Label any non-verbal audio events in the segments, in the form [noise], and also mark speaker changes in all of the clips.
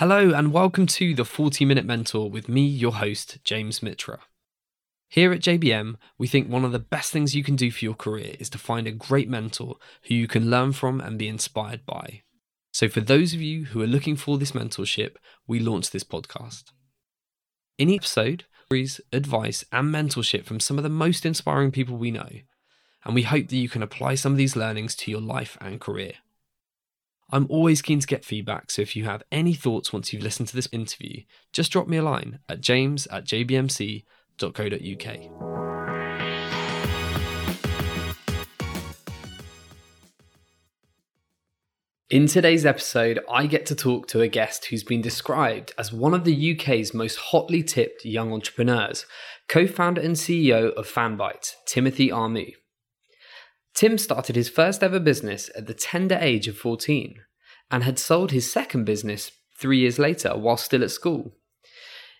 Speaker 1: Hello, and welcome to the 40 Minute Mentor with me, your host, James Mitra. Here at JBM, we think one of the best things you can do for your career is to find a great mentor who you can learn from and be inspired by. So, for those of you who are looking for this mentorship, we launched this podcast. In each episode, advice, and mentorship from some of the most inspiring people we know, and we hope that you can apply some of these learnings to your life and career. I'm always keen to get feedback, so if you have any thoughts once you've listened to this interview, just drop me a line at james at jbmc.co.uk. In today's episode, I get to talk to a guest who's been described as one of the UK's most hotly tipped young entrepreneurs, co founder and CEO of Fanbytes, Timothy Armoo. Tim started his first ever business at the tender age of 14 and had sold his second business three years later while still at school.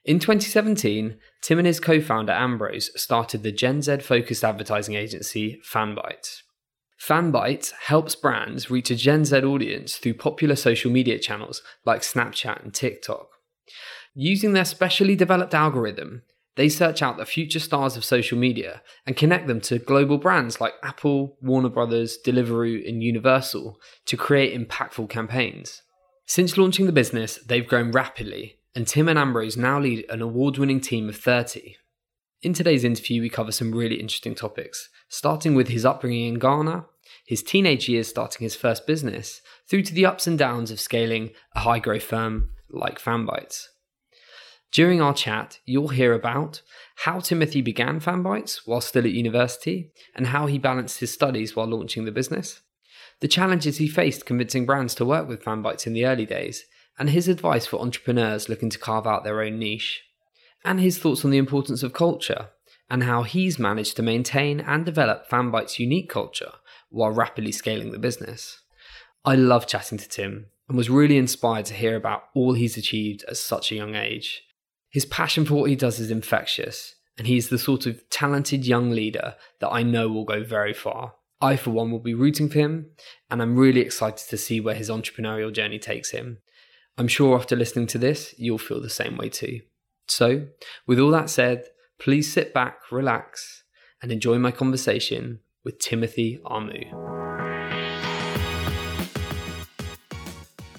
Speaker 1: In 2017, Tim and his co founder Ambrose started the Gen Z focused advertising agency Fanbytes. Fanbytes helps brands reach a Gen Z audience through popular social media channels like Snapchat and TikTok. Using their specially developed algorithm, they search out the future stars of social media and connect them to global brands like Apple, Warner Brothers, Deliveroo, and Universal to create impactful campaigns. Since launching the business, they've grown rapidly, and Tim and Ambrose now lead an award winning team of 30. In today's interview, we cover some really interesting topics, starting with his upbringing in Ghana, his teenage years starting his first business, through to the ups and downs of scaling a high growth firm like Fanbytes. During our chat, you'll hear about how Timothy began Fanbytes while still at university and how he balanced his studies while launching the business, the challenges he faced convincing brands to work with Fanbytes in the early days, and his advice for entrepreneurs looking to carve out their own niche, and his thoughts on the importance of culture and how he's managed to maintain and develop Fanbyte's unique culture while rapidly scaling the business. I love chatting to Tim and was really inspired to hear about all he's achieved at such a young age his passion for what he does is infectious, and he's the sort of talented young leader that I know will go very far. I, for one, will be rooting for him, and I'm really excited to see where his entrepreneurial journey takes him. I'm sure after listening to this, you'll feel the same way too. So, with all that said, please sit back, relax, and enjoy my conversation with Timothy Armoo.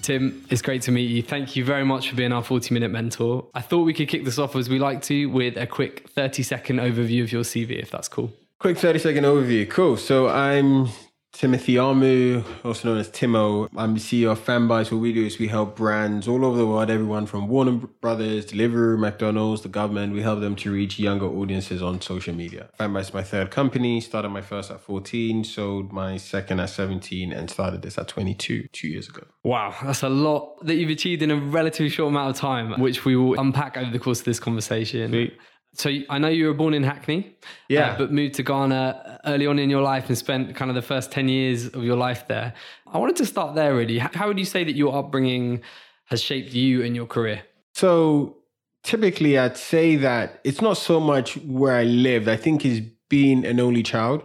Speaker 1: Tim, it's great to meet you. Thank you very much for being our 40 minute mentor. I thought we could kick this off as we like to with a quick 30 second overview of your CV, if that's cool.
Speaker 2: Quick 30 second overview. Cool. So I'm Timothy Armoo, also known as Timo. I'm the CEO of Fanbytes. What we do is we help brands all over the world, everyone from Warner Brothers, Deliveroo, McDonald's, the government. We help them to reach younger audiences on social media. Fanbytes is my third company. Started my first at 14, sold my second at 17, and started this at 22 two years ago.
Speaker 1: Wow, that's a lot that you've achieved in a relatively short amount of time, which we will unpack over the course of this conversation.
Speaker 2: Sweet.
Speaker 1: So I know you were born in Hackney, uh,
Speaker 2: yeah,
Speaker 1: uh, but moved to Ghana early on in your life and spent kind of the first ten years of your life there. I wanted to start there. Really, how would you say that your upbringing has shaped you and your career?
Speaker 2: So typically, I'd say that it's not so much where I lived. I think is being an only child.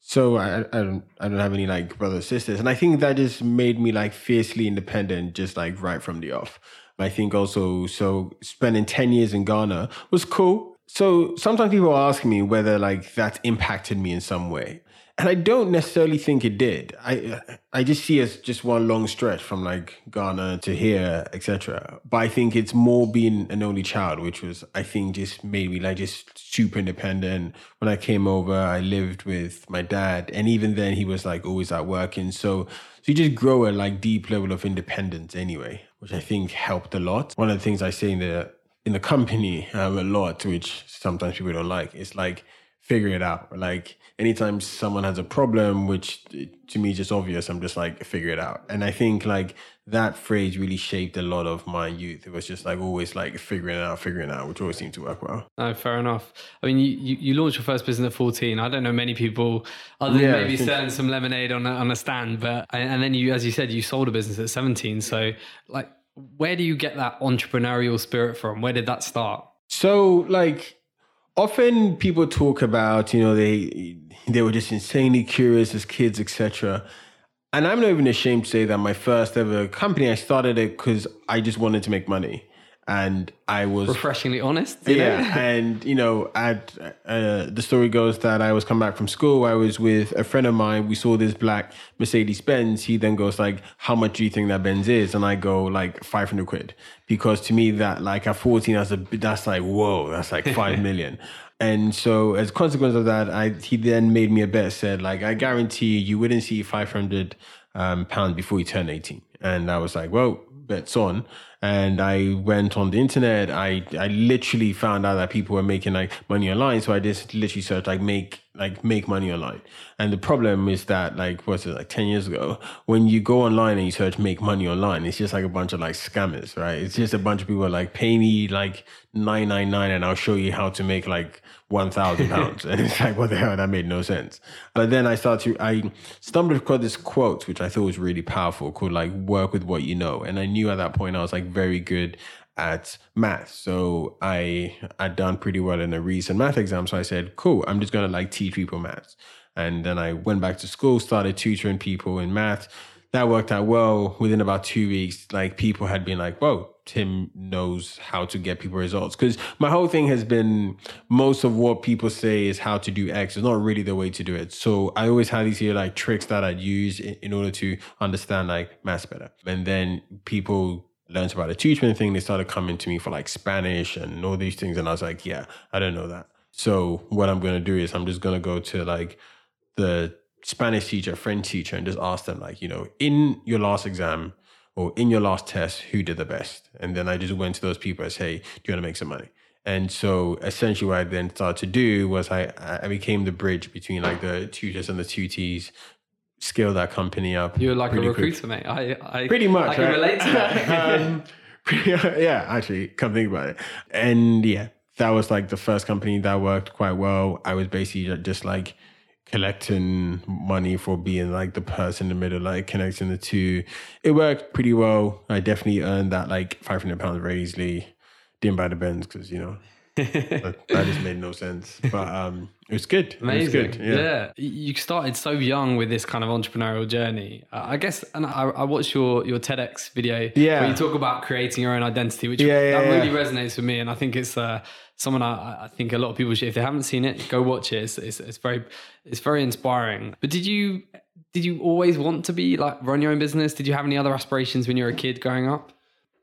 Speaker 2: So I, I don't I don't have any like brothers sisters, and I think that just made me like fiercely independent, just like right from the off. I think also so spending ten years in Ghana was cool so sometimes people ask me whether like that impacted me in some way. And I don't necessarily think it did. I I just see as just one long stretch from like Ghana to here, etc. But I think it's more being an only child, which was I think just made me like just super independent. When I came over, I lived with my dad, and even then he was like always out working. So so you just grow a like deep level of independence anyway, which I think helped a lot. One of the things I say in the in the company um, a lot, which sometimes people don't like. It's like figure it out. Like anytime someone has a problem, which to me is just obvious, I'm just like figure it out. And I think like that phrase really shaped a lot of my youth. It was just like always like figuring it out, figuring it out, which always seemed to work well.
Speaker 1: Oh, fair enough. I mean, you, you, you launched your first business at 14. I don't know many people other than yeah, maybe selling some lemonade on a, on a stand, but and then you, as you said, you sold a business at 17. So like where do you get that entrepreneurial spirit from? Where did that start?
Speaker 2: So, like, often people talk about, you know, they they were just insanely curious as kids, etc. and I'm not even ashamed to say that my first ever company, I started it because I just wanted to make money. And I was
Speaker 3: refreshingly honest. you know?
Speaker 2: yeah, [laughs] and you know, at uh, the story goes that I was come back from school. I was with a friend of mine. We saw this black Mercedes Benz. He then goes like, "How much do you think that Benz is?" And I go like five hundred quid because to me that like at fourteen, that's a that's like whoa, that's like five [laughs] million. And so as a consequence of that, I he then made me a bet. Said like, I guarantee you wouldn't see five hundred um, pounds before you turn eighteen. And I was like, well, bets on and I went on the internet. I I literally found out that people were making like money online. So I just literally searched like make like make money online. And the problem is that like what's it like ten years ago when you go online and you search make money online, it's just like a bunch of like scammers, right? It's just a bunch of people like pay me like nine nine nine and I'll show you how to make like one thousand pounds. and [laughs] it's like what the hell? That made no sense. But then I started to I stumbled across this quote which I thought was really powerful called like work with what you know. And I knew at that point I was like very good at math. So I had done pretty well in a recent math exam. So I said, cool, I'm just gonna like teach people math. And then I went back to school, started tutoring people in math. That worked out well. Within about two weeks, like people had been like, whoa, Tim knows how to get people results. Because my whole thing has been most of what people say is how to do X is not really the way to do it. So I always had these here like tricks that I'd use in, order to understand like maths better. And then people learned about the tutoring thing. They started coming to me for like Spanish and all these things. And I was like, yeah, I don't know that. So what I'm going to do is I'm just going to go to like the Spanish teacher, French teacher, and just ask them like, you know, in your last exam, or in your last test, who did the best? And then I just went to those people and say, hey, do you want to make some money? And so essentially what I then started to do was I, I became the bridge between like the tutors and the tutees, scale that company up.
Speaker 3: You're like a recruiter,
Speaker 2: quick.
Speaker 3: mate. I, I
Speaker 2: Pretty much.
Speaker 3: I can
Speaker 2: right?
Speaker 3: relate to that. [laughs]
Speaker 2: um, [laughs] yeah, actually, come think about it. And yeah, that was like the first company that worked quite well. I was basically just like collecting money for being like the person in the middle, like connecting the two. It worked pretty well. I definitely earned that like 500 pounds very easily. Didn't buy the Benz because, you know, that, that just made no sense. But um, it was good. It was
Speaker 3: Amazing.
Speaker 2: good.
Speaker 3: Yeah. You started so young with this kind of entrepreneurial journey. Uh, I guess, and I, I watched your, your TEDx video
Speaker 2: Yeah.
Speaker 3: where you talk about creating your own identity, which
Speaker 2: Yeah, yeah,
Speaker 3: that
Speaker 2: yeah.
Speaker 3: really resonates with me. And I think it's uh, someone I, I think a lot of people should, if they haven't seen it, go watch it. It's, it's, it's very, it's very inspiring. But did you, did you always want to be like run your own business? Did you have any other aspirations when you were a kid growing up?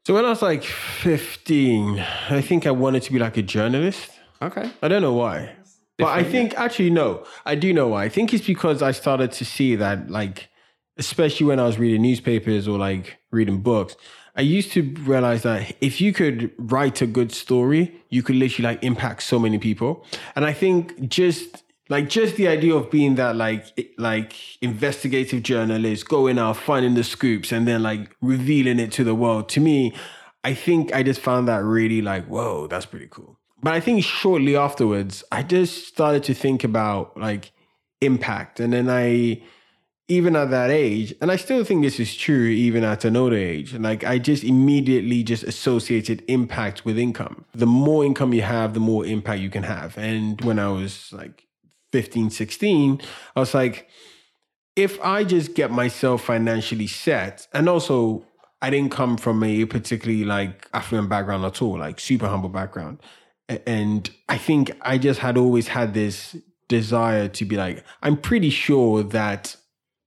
Speaker 2: So when I was like 15, I think I wanted to be like a journalist.
Speaker 3: Okay.
Speaker 2: I don't know why. But I think actually no, I do know why. I think it's because I started to see that like especially when I was reading newspapers or like reading books, I used to realize that if you could write a good story, you could literally like impact so many people. And I think just like just the idea of being that like like investigative journalist, going out, finding the scoops and then like revealing it to the world, to me, I think I just found that really like, whoa, that's pretty cool. But I think shortly afterwards, I just started to think about like impact. And then I, even at that age, and I still think this is true even at an older age, like I just immediately just associated impact with income. The more income you have, the more impact you can have. And when I was like 15, 16, I was like, if I just get myself financially set, and also I didn't come from a particularly like affluent background at all, like super humble background. And I think I just had always had this desire to be like, I'm pretty sure that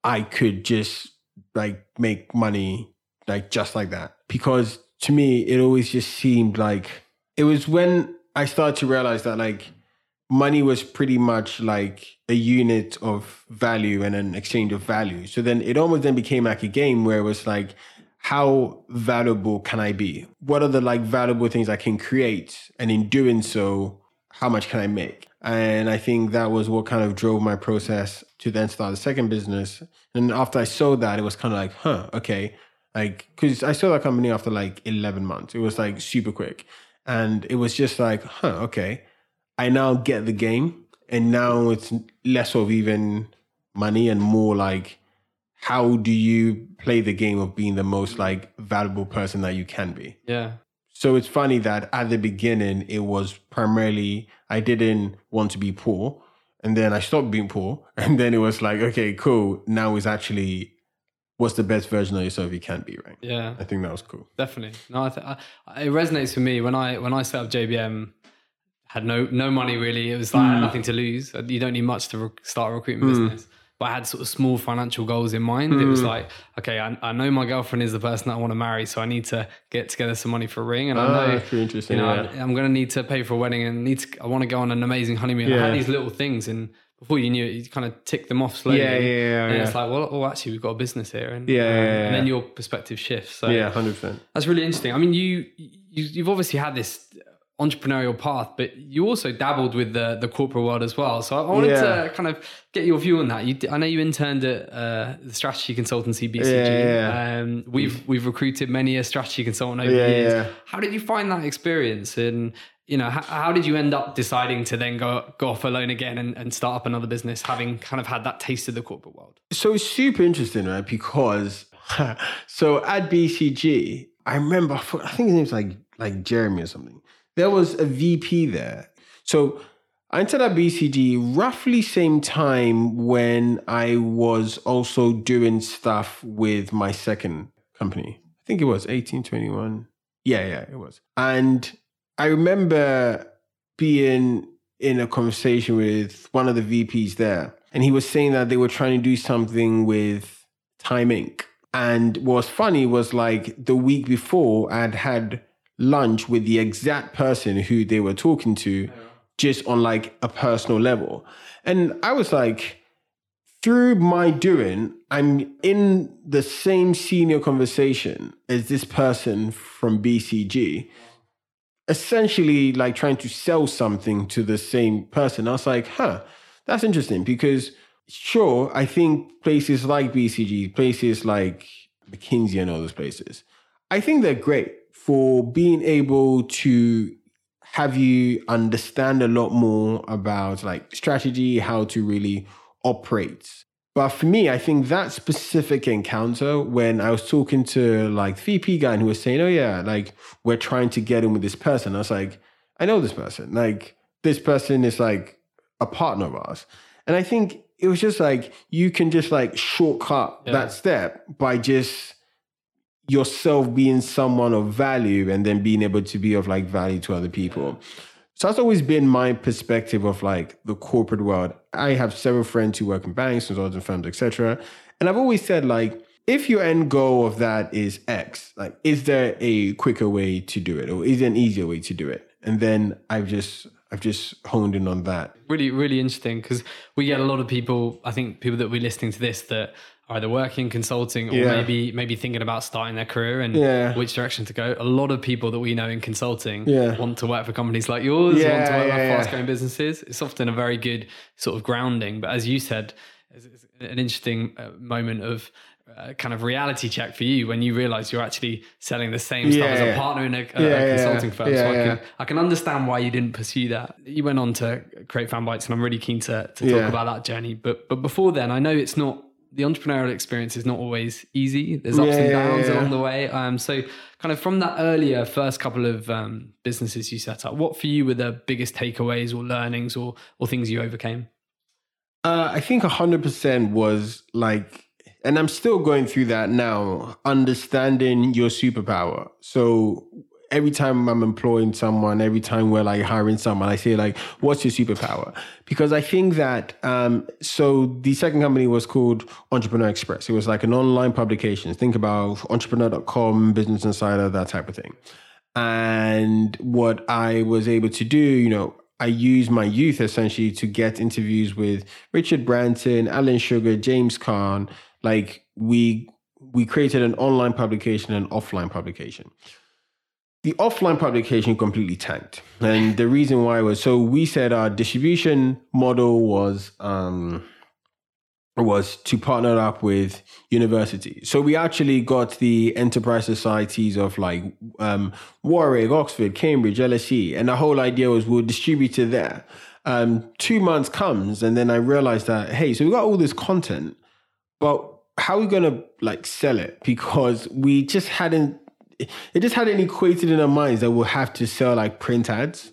Speaker 2: I could just like make money like just like that. Because to me, it always just seemed like it was when I started to realize that like money was pretty much like a unit of value and an exchange of value. So then it almost then became like a game where it was like, how valuable can I be? What are the like valuable things I can create? And in doing so, how much can I make? And I think that was what kind of drove my process to then start the second business. And after I sold that, it was kind of like, huh, okay. Like, cause I sold that company after like 11 months. It was like super quick. And it was just like, huh, okay. I now get the game. And now it's less of even money and more like, how do you play the game of being the most like valuable person that you can be?
Speaker 3: Yeah.
Speaker 2: So it's funny that at the beginning it was primarily I didn't want to be poor, and then I stopped being poor, [laughs] and then it was like, okay, cool. Now it's actually what's the best version of yourself you can be, right?
Speaker 3: Yeah,
Speaker 2: I think that was cool.
Speaker 3: definitely. No, I th- I, it resonates with me when I when I set up JBM. Had no no money really. It was like had nothing to lose. You don't need much to re- start a recruitment business. But I had sort of small financial goals in mind. It was like, okay, I, I know my girlfriend is the person that I want to marry, so I need to get together some money for a ring, and I
Speaker 2: Ah,
Speaker 3: know
Speaker 2: that's interesting.
Speaker 3: you know,
Speaker 2: yeah.
Speaker 3: I, am going to need to pay for a wedding and need to, I want to go on an amazing honeymoon. I had these little things, and before you knew it, you kind of tick them off slowly.
Speaker 2: Yeah, yeah, yeah,
Speaker 3: And
Speaker 2: yeah.
Speaker 3: it's like, well, oh, actually, we've got a business here, and
Speaker 2: Yeah,
Speaker 3: um,
Speaker 2: yeah, yeah,
Speaker 3: and then your perspective shifts. So
Speaker 2: yeah, hundred percent.
Speaker 3: that's really interesting. I mean, you, you you've obviously had this entrepreneurial path, but you also dabbled with the the corporate world as well. So I wanted
Speaker 2: Yeah.
Speaker 3: to kind of get your view on that. You, I know you interned at uh, the strategy consultancy BCG.
Speaker 2: Yeah, yeah,
Speaker 3: Um, we've we've recruited many a strategy consultant over the years. How did you find that experience? And you know, how, how did you end up deciding to then go go off alone again and, and start up another business, having kind of had that taste of the corporate world?
Speaker 2: So it's super interesting, right? Because [laughs] so at BCG, I remember I I think his name's like like Jeremy or something. There was a VP there. So I entered at BCG roughly same time when I was also doing stuff with my second company. I think it was 1821. Yeah, yeah, it was. And I remember being in a conversation with one of the VPs there, and he was saying that they were trying to do something with Time Inc. And what was funny was like the week before, I'd had lunch with the exact person who they were talking to, just on like a personal level. And I was like, through my doing, I'm in the same senior conversation as this person from BCG, essentially like trying to sell something to the same person. I was like, huh, that's interesting because sure, I think places like BCG, places like McKinsey and all those places, I think they're great for being able to have you understand a lot more about like strategy, how to really operate. But for me, I think that specific encounter when I was talking to like the VP guy and who was saying, Oh yeah, like we're trying to get in with this person. I was like, I know this person. Like this person is like a partner of ours. And I think it was just like you can just like shortcut
Speaker 3: Yeah.
Speaker 2: that step by just yourself being someone of value and then being able to be of like value to other people. So that's always been my perspective of like the corporate world. I have several friends who work in banks, consulting firms, etc. And I've always said like, if your end goal of that is X, like, is there a quicker way to do it, or is there an easier way to do it? And then I've just I've just honed in on that.
Speaker 3: really really interesting because we get a lot of people i think people that be listening to this that either working consulting or
Speaker 2: Yeah.
Speaker 3: maybe maybe thinking about starting their career and
Speaker 2: Yeah.
Speaker 3: which direction to go a lot of people that we know in consulting
Speaker 2: Yeah.
Speaker 3: want to work for companies like yours want to work
Speaker 2: yeah,
Speaker 3: for
Speaker 2: yeah.
Speaker 3: fast growing businesses it's often a very good sort of grounding but as you said it's an interesting uh, moment of uh, kind of reality check for you when you realize you're actually selling the same stuff as a
Speaker 2: Yeah.
Speaker 3: partner in a, a,
Speaker 2: Yeah,
Speaker 3: a
Speaker 2: yeah,
Speaker 3: consulting firm. so
Speaker 2: yeah,
Speaker 3: I can. I can understand why you didn't pursue that. You went on to create Fanbytes, and I'm really keen to, to talk
Speaker 2: Yeah.
Speaker 3: about that journey. But but before then, I know it's not the entrepreneurial experience is not always easy. There's ups
Speaker 2: Yeah,
Speaker 3: and
Speaker 2: yeah,
Speaker 3: downs
Speaker 2: yeah.
Speaker 3: along the way. Um, so kind of from that earlier first couple of um, businesses you set up, what for you were the biggest takeaways or learnings or or things you overcame?
Speaker 2: Uh, I think hundred percent was like, and I'm still going through that now. Understanding your superpower. So every time I'm employing someone, every time we're like hiring someone, I say like, "What's your superpower?" Because I think that. Um, so the second company was called Entrepreneur Express. It was like an online publication. Think about Entrepreneur.com, Business Insider, that type of thing. And what I was able to do, you know, I used my youth essentially to get interviews with Richard Branson, Alan Sugar, James Caan. Like we we created an online publication and offline publication. The offline publication completely tanked. And the reason why was so we said our distribution model was um was to partner up with universities. So we actually got the enterprise societies of like um, Warwick, Oxford, Cambridge, LSE, and the whole idea was we'll distribute it there. Um, two months comes, and then I realized that hey, so we got all this content, but how are we gonna like sell it? [laughs] Because we just hadn't. It just hadn't equated in our minds that we'll have to sell like print ads.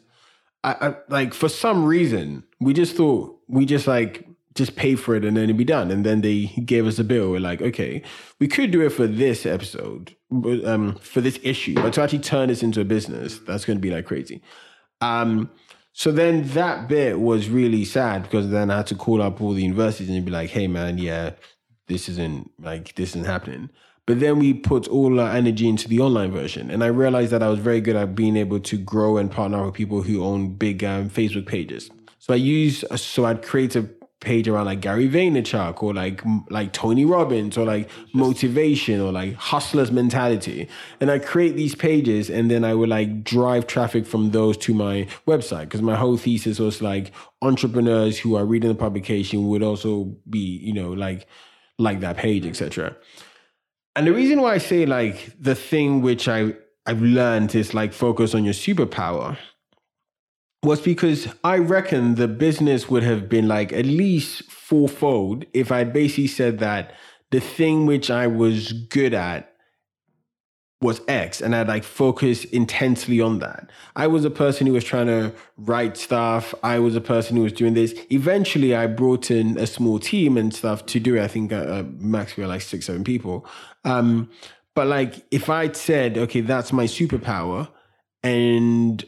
Speaker 2: I, I like for some reason we just thought we just like just pay for it and then it'd be done. And then they gave us a bill. We're like, okay, we could do it for this episode, but, um, for this issue, but to actually turn this into a business, that's going to be like crazy. Um, so then that bit was really sad because then I had to call up all the universities and be like, hey man, yeah, this isn't like this isn't happening. But then we put all our energy into the online version. And I realized that I was very good at being able to grow and partner with people who own big um, Facebook pages. So I use, so I'd create a page around like Gary Vaynerchuk or like like Tony Robbins or like motivation or like hustlers mentality. And I create these pages and then I would like drive traffic from those to my website because my whole thesis was like entrepreneurs who are reading the publication would also be, you know, like like that page, etc. And the reason why I say like the thing which I I've learned is like focus on your superpower was because I reckon the business would have been like at least fourfold if I basically said that the thing which I was good at was X and I'd like focus intensely on that. I was a person who was trying to write stuff. I was a person who was doing this. Eventually, I brought in a small team and stuff to do it. I think uh, uh max we were like six, seven people. Um, but like if I'd said, okay, that's my superpower and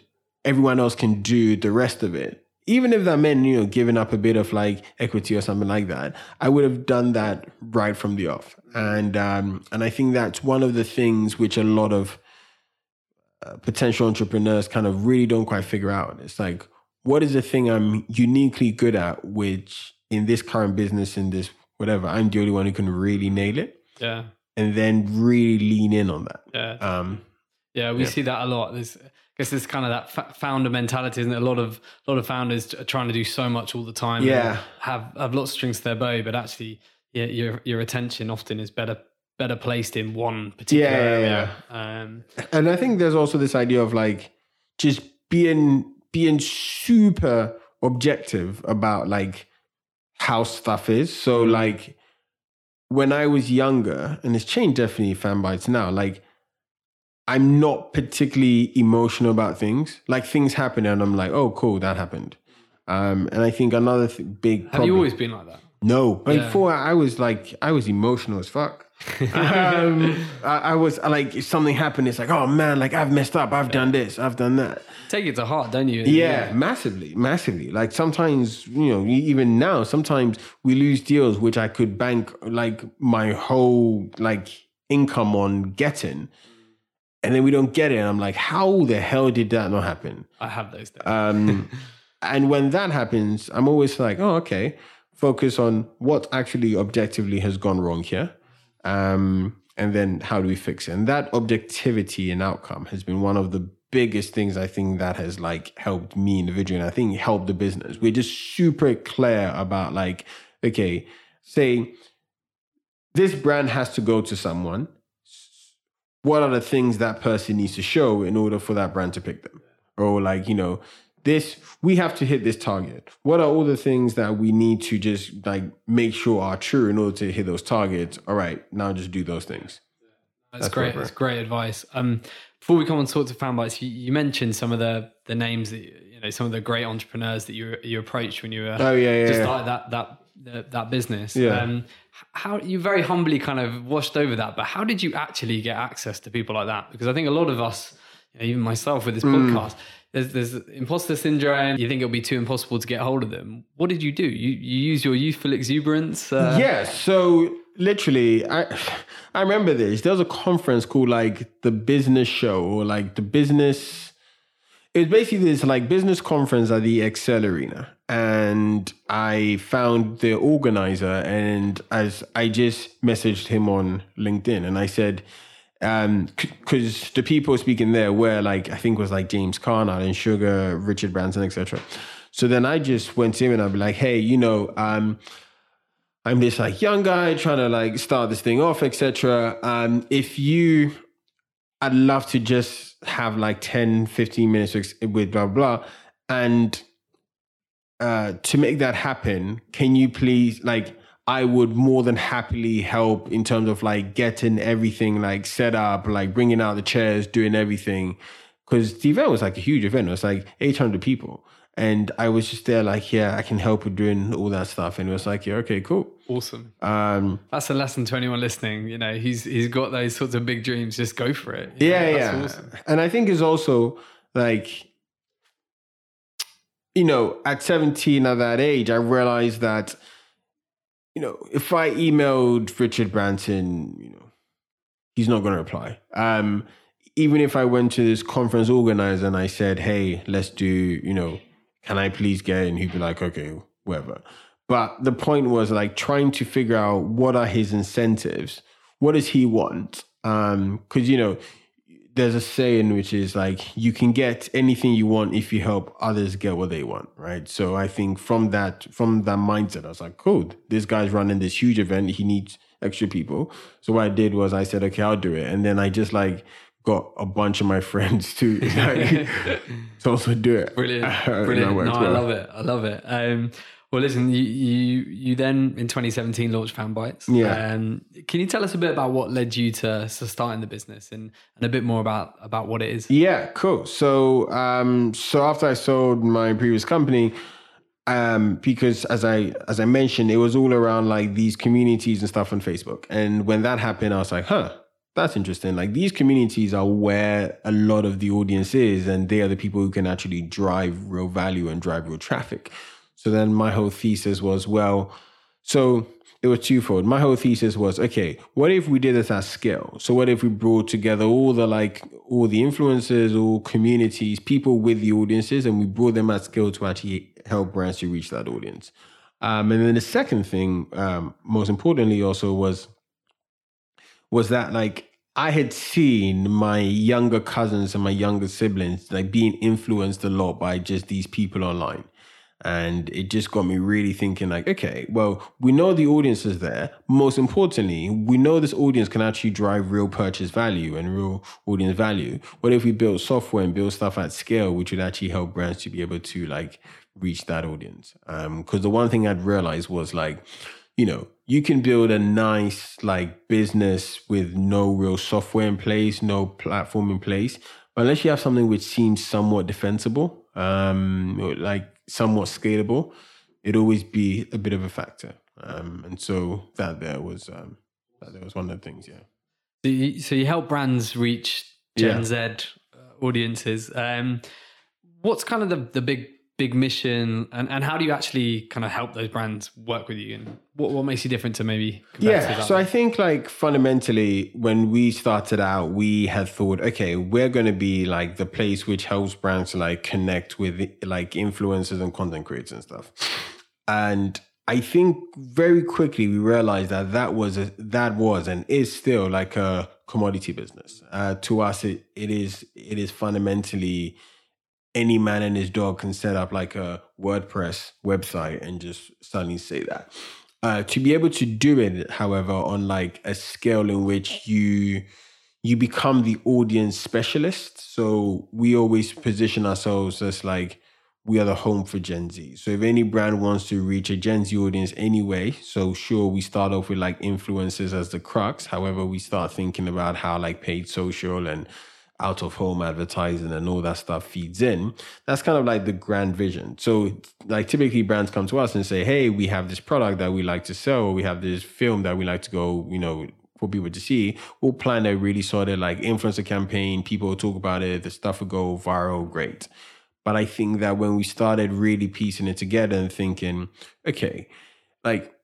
Speaker 2: everyone else can do the rest of it. Even if that meant, you know, giving up a bit of like equity or something like that, I would have done that right from the off. And um, and I think that's one of the things which a lot of uh, potential entrepreneurs kind of really don't quite figure out. It's like, what is the thing I'm uniquely good at, which in this current business, in this whatever, I'm the only one who can really nail it.
Speaker 3: Yeah.
Speaker 2: And then really lean in on that.
Speaker 3: Yeah. Um, yeah, we yeah. see that a lot. There's guess it's kind of that founder mentality, isn't it? A lot of a lot of founders are trying to do so much all the time.
Speaker 2: Yeah,
Speaker 3: have have lots of strings to their bow, but actually, yeah, your your attention often is better better placed in one particular yeah, area.
Speaker 2: Yeah. Um, and I think there's also this idea of like just being being super objective about like how stuff is. So mm. like when I was younger, and it's changed definitely Fanbytes now, like I'm not particularly emotional about things. Like things happen and I'm like, oh, cool, that happened. Um, and I think another th- big.
Speaker 3: Have problem, you always been like that?
Speaker 2: No, yeah. before I was like, I was emotional as fuck. Um, I, I, was like, if something happened, it's like, oh man, like I've messed up, I've done this, I've done that.
Speaker 3: Take it to heart, don't you?
Speaker 2: Yeah, yeah, massively, massively. Like sometimes, you know, even now, sometimes we lose deals which I could bank like my whole like income on getting and then we don't get it. And I'm like, how the hell did that not happen?
Speaker 3: I have those days. Um, [laughs]
Speaker 2: and when that happens, I'm always like, oh, okay, focus on what actually objectively has gone wrong here. Um, and then how do we fix it? And that objectivity and outcome has been one of the biggest things I think that has like helped me individually. And I think helped the business. We're just super clear about like, okay, say this brand has to go to someone what are the things that person needs to show in order for that brand to pick them? Or like, you know, this we have to hit this target. What are all the things that we need to just like make sure are true in order to hit those targets? All right, now just do those things.
Speaker 3: That's, That's great. That's great advice. Um, before we come on to talk to Fanbytes, you, you, mentioned some of the the names that you know, some of the great entrepreneurs that you you approached when you were
Speaker 2: oh yeah, yeah
Speaker 3: just
Speaker 2: yeah.
Speaker 3: started that that that, that business.
Speaker 2: Yeah. Um,
Speaker 3: how you very humbly kind of washed over that, but how did you actually get access to people like that? Because I think a lot of us, you know, even myself with this mm. podcast, there's, there's imposter syndrome. You think it'll be too impossible to get hold of them. What did you do? You you use your youthful exuberance?
Speaker 2: Uh... Yeah. So literally, I I remember this. There was a conference called like the Business Show or like the Business it was basically this like business conference at the Excel Arena, and I found the organizer, and as I just messaged him on LinkedIn, and I said, um, because the people speaking there were like I think was like James Caan, Alan Sugar, Richard Branson, etc. So then I just went to him and I'd be like, hey, you know, um, I'm this like young guy trying to like start this thing off, etc. Um, if you I'd love to just have like 10, 15 minutes with blah, blah. And uh, to make that happen, can you please, like, I would more than happily help in terms of like getting everything like set up, like bringing out the chairs, doing everything. Because the event was like a huge event. It was like 800 people. And I was just there, like, yeah, I can help with doing all that stuff. And it was like, yeah, okay, cool.
Speaker 3: Awesome.
Speaker 2: Um,
Speaker 3: That's a lesson to anyone listening. You know, he's he's got those sorts of big dreams. Just go for it. You
Speaker 2: yeah,
Speaker 3: know,
Speaker 2: yeah.
Speaker 3: that's Awesome.
Speaker 2: And I think it's also like, you know, at 17 at that age, I realized that, you know, if I emailed Richard Branson, you know, he's not going to reply. Um, even if I went to this conference organizer and I said, hey, let's do, you know, can I please get in? He'd be like, okay, whatever. But the point was like trying to figure out what are his incentives? What does he want? Um, because you know, there's a saying which is like you can get anything you want if you help others get what they want, right? So I think from that from that mindset, I was like, cool, this guy's running this huge event, he needs extra people. So what I did was I said, okay, I'll do it. And then I just like got a bunch of my [laughs] friends to like, [laughs] to also do it.
Speaker 3: Brilliant, [laughs] brilliant. No, I love it. I love it. Um, well, listen, you, you you then in 2017 launched Fanbytes.
Speaker 2: Yeah.
Speaker 3: Um, can you tell us a bit about what led you to, to starting the business and, and a bit more about about what it is?
Speaker 2: Yeah, cool. So, um, so after I sold my previous company, um, because as I as I mentioned, it was all around like these communities and stuff on Facebook. And when that happened, I was like, huh, that's interesting. Like these communities are where a lot of the audience is, and they are the people who can actually drive real value and drive real traffic. So then my whole thesis was, well, so it was twofold. My whole thesis was, okay, what if we did this at scale? So what if we brought together all the like all the influencers, all communities, people with the audiences, and we brought them at scale to actually help brands to reach that audience. Um, and then the second thing, um, most importantly, also was was that like I had seen my younger cousins and my younger siblings like being influenced a lot by just these people online. And it just got me really thinking, like, okay, well, we know the audience is there. Most importantly, we know this audience can actually drive real purchase value and real audience value. What if we build software and build stuff at scale, which would actually help brands to be able to like reach that audience? Um, because the one thing I'd realized was like, you know, you can build a nice like business with no real software in place, no platform in place, unless you have something which seems somewhat defensible, um, like somewhat scalable, it'd always be a bit of a factor. Um, and so that there was um, that there was one of the things, yeah.
Speaker 3: So you, so you help brands reach Gen
Speaker 2: Yeah.
Speaker 3: Z uh, audiences. Um, what's kind of the, the big big mission, and, and how do you actually kind of help those brands work with you, and what, what makes you different to maybe
Speaker 2: Yeah.
Speaker 3: out
Speaker 2: So I think like fundamentally, when we started out, we had thought, okay, we're going to be like the place which helps brands like connect with like influencers and content creators and stuff. And I think very quickly we realized that that was a, that was and is still like a commodity business. Uh, to us, it, it is it is fundamentally any man and his dog can set up like a WordPress website and just suddenly say that. Uh, to be able to do it, however, on like a scale in which you you become the audience specialist. So we always position ourselves as like we are the home for Gen Z. So if any brand wants to reach a Gen Z audience anyway, so sure we start off with like influencers as the crux. However, we start thinking about how like paid social and out of home advertising and all that stuff feeds in. That's kind of like the grand vision. So like typically brands come to us and say, "Hey, we have this product that we like to sell, we have this film that we like to go, you know, for people to see." We'll plan a really sort of like influencer campaign. People talk about it. The stuff will go viral. Great. But I think that when we started really piecing it together and thinking, okay, like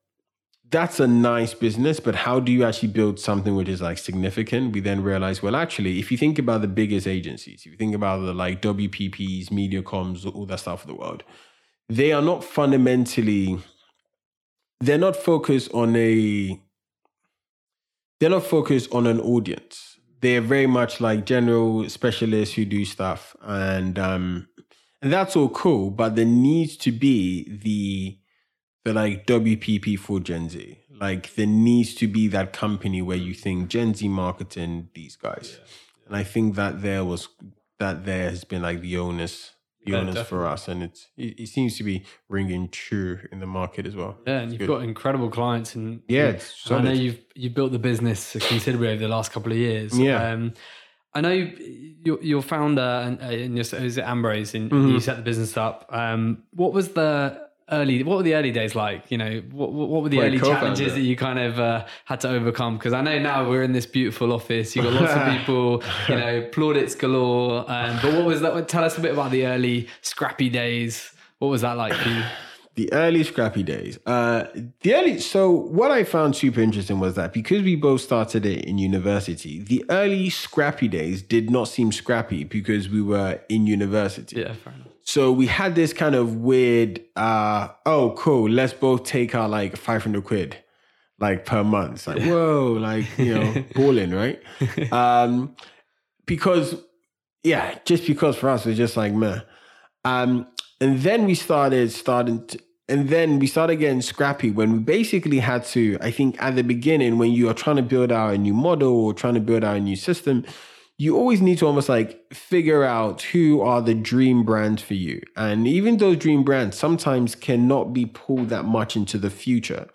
Speaker 2: that's a nice business, but how do you actually build something which is like significant? We then realize, well, actually, if you think about the biggest agencies, if you think about the like WPPs, Mediacoms, all that stuff of the world, they are not fundamentally, they're not focused on a, they're not focused on an audience. They're very much like general specialists who do stuff, and um, and that's all cool. But there needs to be the the like WPP for Gen Z. Like there needs to be that company where you think Gen Z marketing these guys, and I think that there was that there has been like the onus the
Speaker 3: Yeah,
Speaker 2: onus for us, and it's it, it seems to be ringing true in the market as well.
Speaker 3: Yeah, and you've
Speaker 2: good.
Speaker 3: got incredible clients, and
Speaker 2: Yeah,
Speaker 3: I know you've you've built the business considerably over the last couple of years.
Speaker 2: Yeah.
Speaker 3: Um, I know your, your founder and, and your, is it Ambrose, and
Speaker 2: Mm-hmm.
Speaker 3: you set the business up. Um, what was the early? What were the early days like? You know, what what were the early challenges that you kind of uh, had to overcome? Because I know now we're in this beautiful office. You've got lots of [laughs] people. You know, plaudits galore. Um, but what was that? Tell us a bit about the early scrappy days. What was that like for you?
Speaker 2: The early scrappy days. Uh, the early. So what I found super interesting was that because we both started it in university, the early scrappy days did not seem scrappy because we were in university.
Speaker 3: Yeah, fair enough.
Speaker 2: So we had this kind of weird. Uh, oh, cool. Let's both take our like five hundred quid, like per month. It's like [laughs] whoa, like you know, balling, right? [laughs] Um, because yeah, just because for us it's just like meh. Um, and then we started starting to, and then we started getting scrappy when we basically had to, I think at the beginning, when you are trying to build out a new model or trying to build out a new system, you always need to almost like figure out who are the dream brands for you. And even those dream brands sometimes cannot be pulled that much into the future.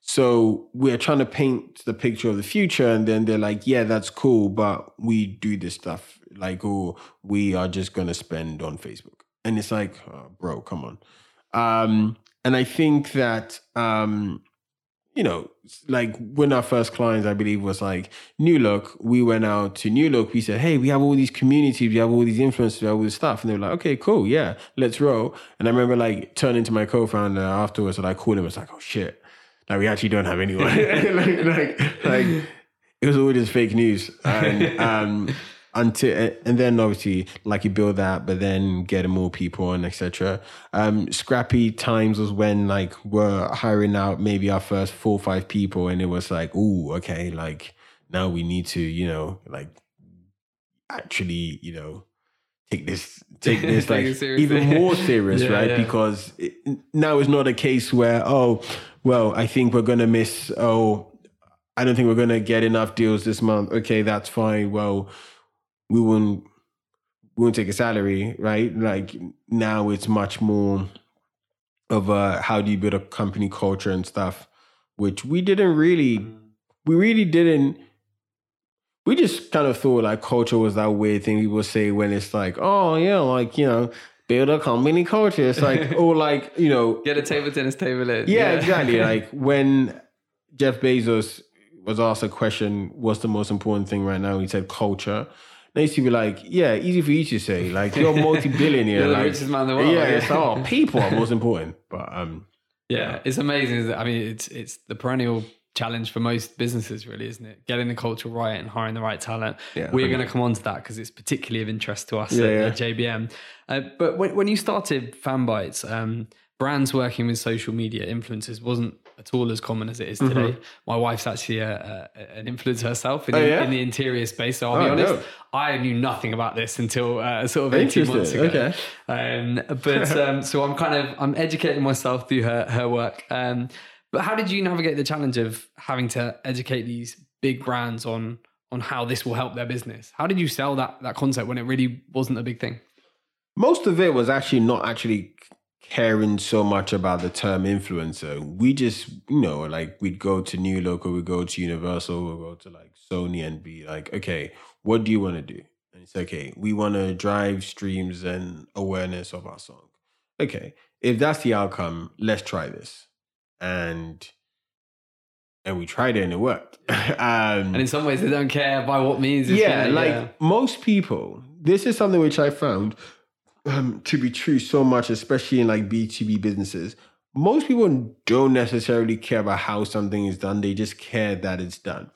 Speaker 2: So we're trying to paint the picture of the future, and then they're like, yeah, that's cool, but we do this stuff. Like, oh, we are just going to spend on Facebook. And it's like, oh, bro, come on. Um, and I think that, um, you know, like when our first clients, I believe, was like New Look, we went out to New Look. We said, hey, we have all these communities, we have all these influencers, we have all this stuff. And they were like, okay, cool, yeah, let's roll. And I remember like turning to my co founder afterwards and I called him, I was like, oh shit, like we actually don't have anyone. [laughs] like, like, like, [laughs] it was all just fake news. And, um, until and then obviously like you build that but then getting more people on etc um scrappy times was when like we're hiring out maybe our first four or five people and it was like oh okay like now we need to you know like actually you know take this take this [laughs] like even more serious [laughs]
Speaker 3: Yeah,
Speaker 2: right?
Speaker 3: yeah.
Speaker 2: because it, now it's not a case where oh well i think we're gonna miss oh i don't think we're gonna get enough deals this month. Okay that's fine. Well we won't we won't take a salary, right? Like now it's much more of a how do you build a company culture and stuff, which we didn't really we really didn't we just kind of thought like culture was that weird thing people say when it's like, oh yeah, like, you know, build a company culture. It's like, [laughs] or like, you know,
Speaker 3: Get a table tennis table in.
Speaker 2: yeah, exactly. [laughs] like when Jeff Bezos was asked a question, what's the most important thing right now? He said culture. They used to be like, yeah, easy for you to say. Like you're a [laughs] multi-billionaire.
Speaker 3: You're the
Speaker 2: like,
Speaker 3: richest man in the world,
Speaker 2: Yeah,
Speaker 3: yeah.
Speaker 2: it's oh, people are most important. But um,
Speaker 3: Yeah, it's amazing. I mean, it's it's the perennial challenge for most businesses, really, isn't it? Getting the culture right and hiring the right talent.
Speaker 2: Yeah,
Speaker 3: We're going to come on to that because it's particularly of interest to us
Speaker 2: Yeah,
Speaker 3: at,
Speaker 2: yeah.
Speaker 3: JBM. Uh, but when, when you started Fanbytes, um, brands working with social media influencers wasn't at all as common as it is today. My wife's actually a, a, an influencer herself in,
Speaker 2: Mm-hmm. Oh,
Speaker 3: the,
Speaker 2: yeah?
Speaker 3: in the interior space. So I'll be
Speaker 2: Oh,
Speaker 3: honest,
Speaker 2: no.
Speaker 3: I knew nothing about this until uh, sort of 18 months ago.
Speaker 2: Interesting,
Speaker 3: Um, but um, [laughs] so I'm kind of I'm educating myself through her her work. Um, but how did you navigate the challenge of having to educate these big brands on on how this will help their business? How did you sell that that concept when it really wasn't a big thing?
Speaker 2: most of it was actually not actually caring so much about the term influencer. We just, you know, like we'd go to New or we'd go to Universal, we'd go to like Sony and be like, okay, what do you want to do? And it's okay, we want to drive streams and awareness of our song. Okay, if that's the outcome, let's try this. And and we tried it and it worked. [laughs] um,
Speaker 3: And in some ways, they don't care by what means. it's
Speaker 2: yeah,
Speaker 3: gonna-
Speaker 2: like
Speaker 3: yeah.
Speaker 2: most people, this is something which I found um, to be true so much, especially in like B2B businesses. Most people don't necessarily care about how something is done, they just care that it's done.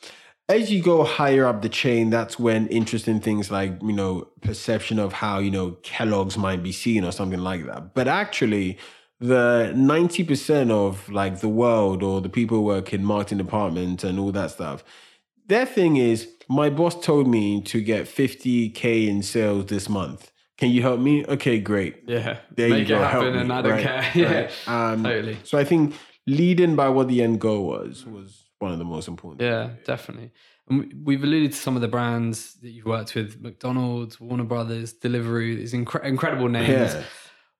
Speaker 2: As you go higher up the chain, that's when interesting things like, you know, perception of how, you know, Kellogg's might be seen or something like that. But actually, the 90% of like the world or the people who work in marketing department and all that stuff, their thing is my boss told me to get 50k in sales this month. Can you help me? Okay, great.
Speaker 3: yeah,
Speaker 2: There
Speaker 3: make
Speaker 2: you go.
Speaker 3: it happen,
Speaker 2: help me.
Speaker 3: and I don't
Speaker 2: Right,
Speaker 3: care. [laughs] yeah,
Speaker 2: right. Um,
Speaker 3: totally.
Speaker 2: So I think leading by what the end goal was was one of the most important.
Speaker 3: Yeah, definitely. And we- we've alluded to some of the brands that you've worked with: McDonald's, Warner Brothers, Deliveroo. These incre- incredible names.
Speaker 2: Yeah.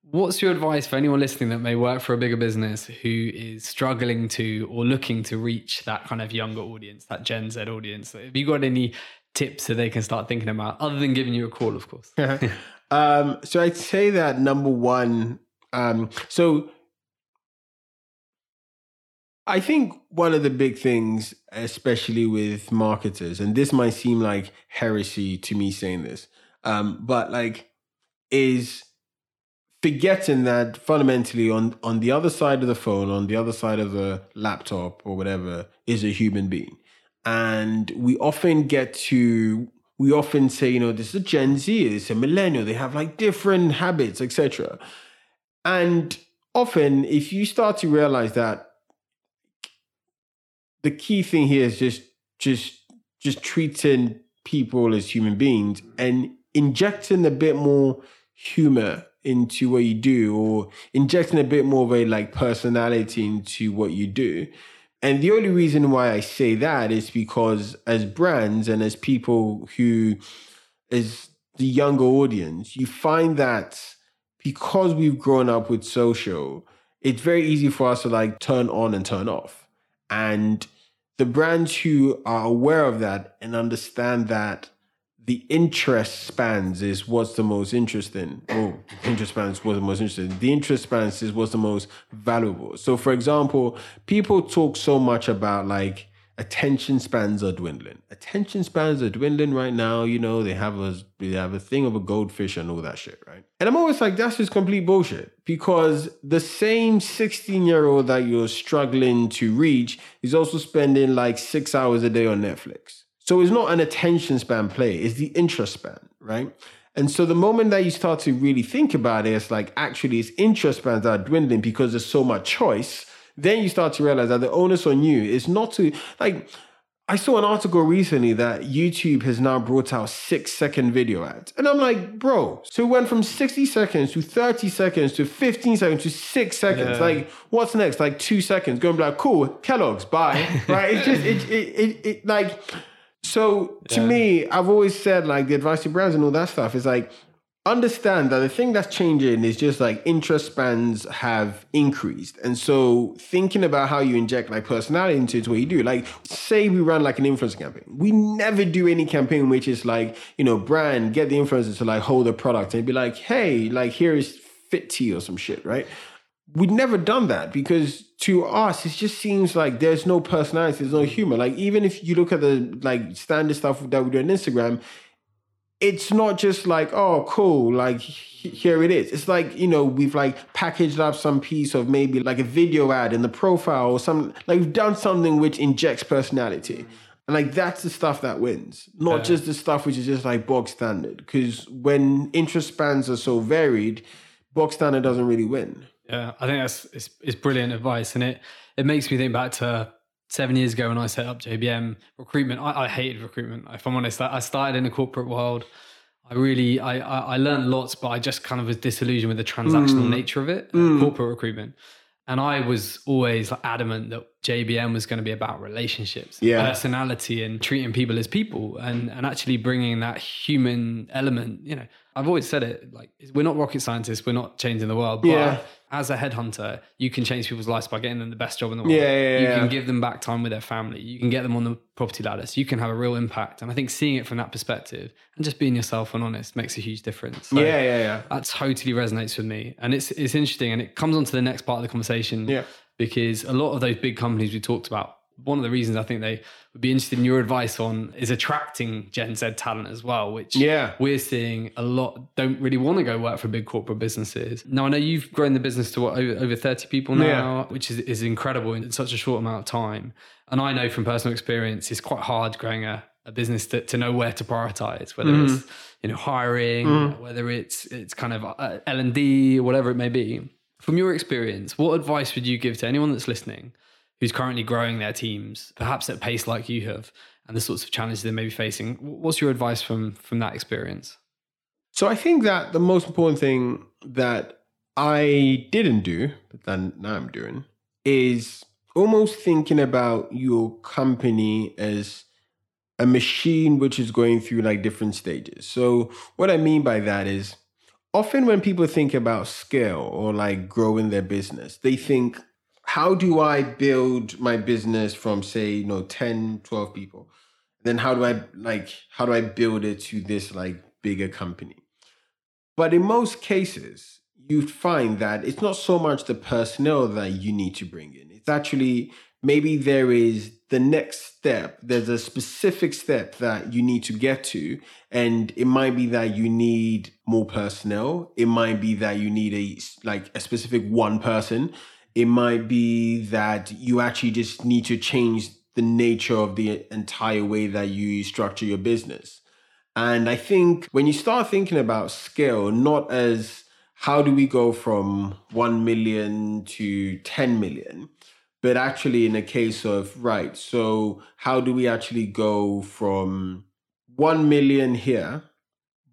Speaker 3: What's your advice for anyone listening that may work for a bigger business who is struggling to or looking to reach that kind of younger audience, that Gen Z audience? Have you got any tips that they can start thinking about, other than giving you a call, of course? [laughs]
Speaker 2: um, so I'd say that number one, um, so I think one of the big things, especially with marketers, and this might seem like heresy to me saying this, um, but like, is forgetting that fundamentally on on the other side of the phone, on the other side of the laptop or whatever, is a human being, and we often get to we often say, you know, this is a Gen Z, it's a millennial, they have like different habits, etc. And often, if you start to realize that the key thing here is just just just treating people as human beings and injecting a bit more humor into what you do or injecting a bit more of a like personality into what you do and the only reason why i say that is because as brands and as people who as the younger audience you find that because we've grown up with social it's very easy for us to like turn on and turn off. And the brands who are aware of that and understand that the interest spans is what's the most interesting. Oh, interest spans was the most interesting. The interest spans is what's the most valuable. So, for example, people talk so much about like attention spans are dwindling. Attention spans are dwindling right now. You know, they have a they have a thing of a goldfish and all that shit, right? And I'm always like, that's just complete bullshit because the same 16 year old that you're struggling to reach is also spending like six hours a day on Netflix. So it's not an attention span play; it's the interest span, right? And so the moment that you start to really think about it, it's like actually it's interest spans are dwindling because there's so much choice then you start to realize that the onus on you is not to like I saw an article recently that YouTube has now brought out six second video ads. And I'm like, bro, so it went from 60 seconds to 30 seconds to 15 seconds to six seconds. Yeah. Like, what's next? Like two seconds. Going like, cool, Kellogg's, bye. [laughs] right? It's just, it, it, it, it like, so to yeah. me, I've always said like the advice to brands and all that stuff is like, understand that the thing that's changing is just like interest spans have increased. And so thinking about how you inject like personality into it, what you do. Like say we run like an influencer campaign. We never do any campaign which is like, you know, brand, get the influencer to like hold a product and be like, hey, like here is fit tea or some shit, right? We'd never done that because to us, it just seems like there's no personality, there's no humor. Like even if you look at the like standard stuff that we do on Instagram, it's not just like oh cool like here it is it's like you know we've like packaged up some piece of maybe like a video ad in the profile or some like we've done something which injects personality and like that's the stuff that wins not yeah. just the stuff which is just like bog standard because when interest spans are so varied bog standard doesn't really win
Speaker 3: yeah i think that's it's, it's brilliant advice and it it makes me think back to seven years ago when I set up JBM recruitment, I, I hated recruitment. If I'm honest, I, I, started in the corporate world. I really, I, I, I, learned lots, but I just kind of was disillusioned with the transactional mm. nature of it, mm. corporate recruitment. And I was always like adamant that JBM was going to be about relationships, yeah. personality, and treating people as people, and and actually bringing that human element. You know, I've always said it like we're not rocket scientists, we're not changing the world, but yeah as a headhunter, you can change people's lives by getting them the best job in the world.
Speaker 2: Yeah, yeah,
Speaker 3: you
Speaker 2: yeah.
Speaker 3: can give them back time with their family. You can get them on the property ladder. So you can have a real impact. And I think seeing it from that perspective and just being yourself and honest makes a huge difference.
Speaker 2: So yeah, yeah, yeah.
Speaker 3: That totally resonates with me. And it's it's interesting and it comes on to the next part of the conversation.
Speaker 2: Yeah.
Speaker 3: Because a lot of those big companies we talked about one of the reasons I think they would be interested in your advice on is attracting Gen Z talent as well, which
Speaker 2: yeah.
Speaker 3: we're seeing a lot don't really want to go work for big corporate businesses. Now I know you've grown the business to what over, over 30 people now, yeah. which is, is incredible in such a short amount of time. And I know from personal experience, it's quite hard growing a, a business to, to know where to prioritize, whether mm. it's you know hiring, mm. whether it's it's kind of uh, L and D, whatever it may be. From your experience, what advice would you give to anyone that's listening who's currently growing their teams, perhaps at pace like you have, and the sorts of challenges they may be facing. What's your advice from from that experience?
Speaker 2: So I think that the most important thing that I didn't do, but then now I'm doing, is almost thinking about your company as a machine which is going through like different stages. So what I mean by that is often when people think about scale or like growing their business, they think how do I build my business from say, you know, 10, 12 people? Then how do I like how do I build it to this like bigger company? But in most cases, you find that it's not so much the personnel that you need to bring in. It's actually maybe there is the next step. There's a specific step that you need to get to. And it might be that you need more personnel. It might be that you need a, like a specific one person. It might be that you actually just need to change the nature of the entire way that you structure your business. And I think when you start thinking about scale, not as how do we go from 1 million to 10 million, but actually in a case of, right, so how do we actually go from 1 million here,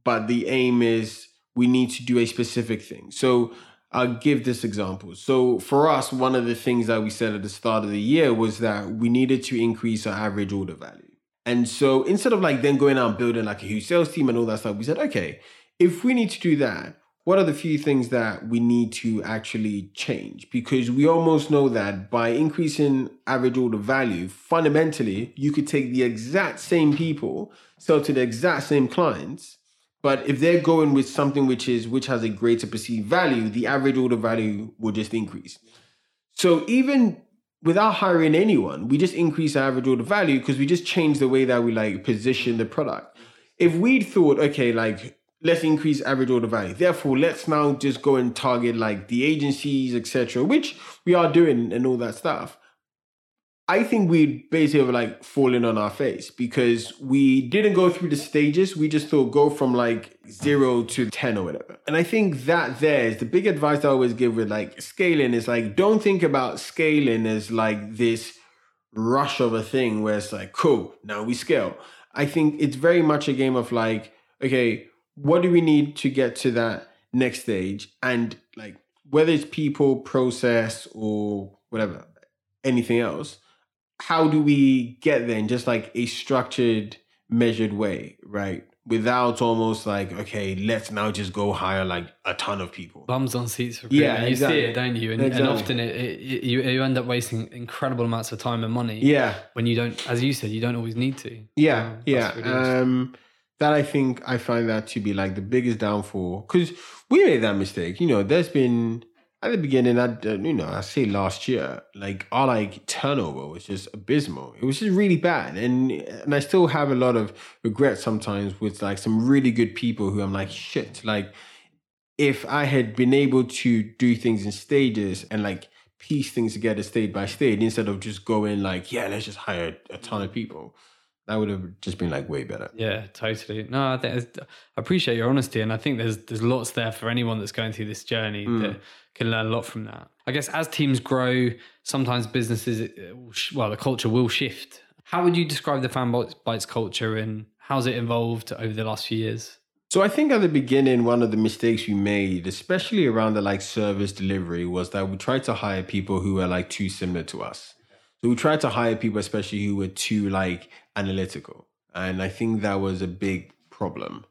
Speaker 2: but the aim is we need to do a specific thing. So I'll give this example. So for us, one of the things that we said at the start of the year was that we needed to increase our average order value. And so instead of like then going out and building like a huge sales team and all that stuff, we said, okay, if we need to do that, what are the few things that we need to actually change? Because we almost know that by increasing average order value, fundamentally, you could take the exact same people, sell to the exact same clients, but if they're going with something which is which has a greater perceived value, the average order value will just increase. So even without hiring anyone, we just increase our average order value because we just change the way that we like position the product. If we'd thought, okay, like let's increase average order value, therefore let's now just go and target like the agencies, etc., which we are doing and all that stuff. I think we'd basically like fallen on our face because we didn't go through the stages. We just thought go from like zero to 10 or whatever. And I think that there is the big advice I always give with like scaling is like, don't think about scaling as like this rush of a thing where it's like, cool, now we scale. I think it's very much a game of like, okay, what do we need to get to that next stage? And like, whether it's people, process, or whatever, anything else how do we get there in just like a structured, measured way, right? Without almost like, okay, let's now just go hire like a ton of people.
Speaker 3: Bums on seats.
Speaker 2: Yeah,
Speaker 3: you
Speaker 2: exactly.
Speaker 3: see it, don't you? And,
Speaker 2: Exactly.
Speaker 3: and often it, it, you, you end up wasting incredible amounts of time and money.
Speaker 2: Yeah,
Speaker 3: When you don't, as you said, you don't always need to.
Speaker 2: yeah,
Speaker 3: Um,
Speaker 2: yeah. Um, that I think I find that to be like the biggest downfall because we made that mistake. You know, there's been at the beginning, I uh, you know, I say last year, like our like turnover was just abysmal. It was just really bad, and and I still have a lot of regret sometimes with like some really good people who I'm like shit. Like if I had been able to do things in stages and like piece things together state by state instead of just going like yeah, let's just hire a ton of people, that would have just been like way better.
Speaker 3: Yeah, totally. No, I think I appreciate your honesty, and I think there's there's lots there for anyone that's going through this journey
Speaker 2: Mm.
Speaker 3: that can learn a lot from that. I guess as teams grow, sometimes businesses, it- it will sh- well, the culture will shift. How would you describe the fan bites culture, and how's it evolved over the last few years?
Speaker 2: So I think at the beginning, one of the mistakes we made, especially around the like service delivery, was that we tried to hire people who were like too similar to us. So we tried to hire people, especially who were too like analytical, and I think that was a big problem.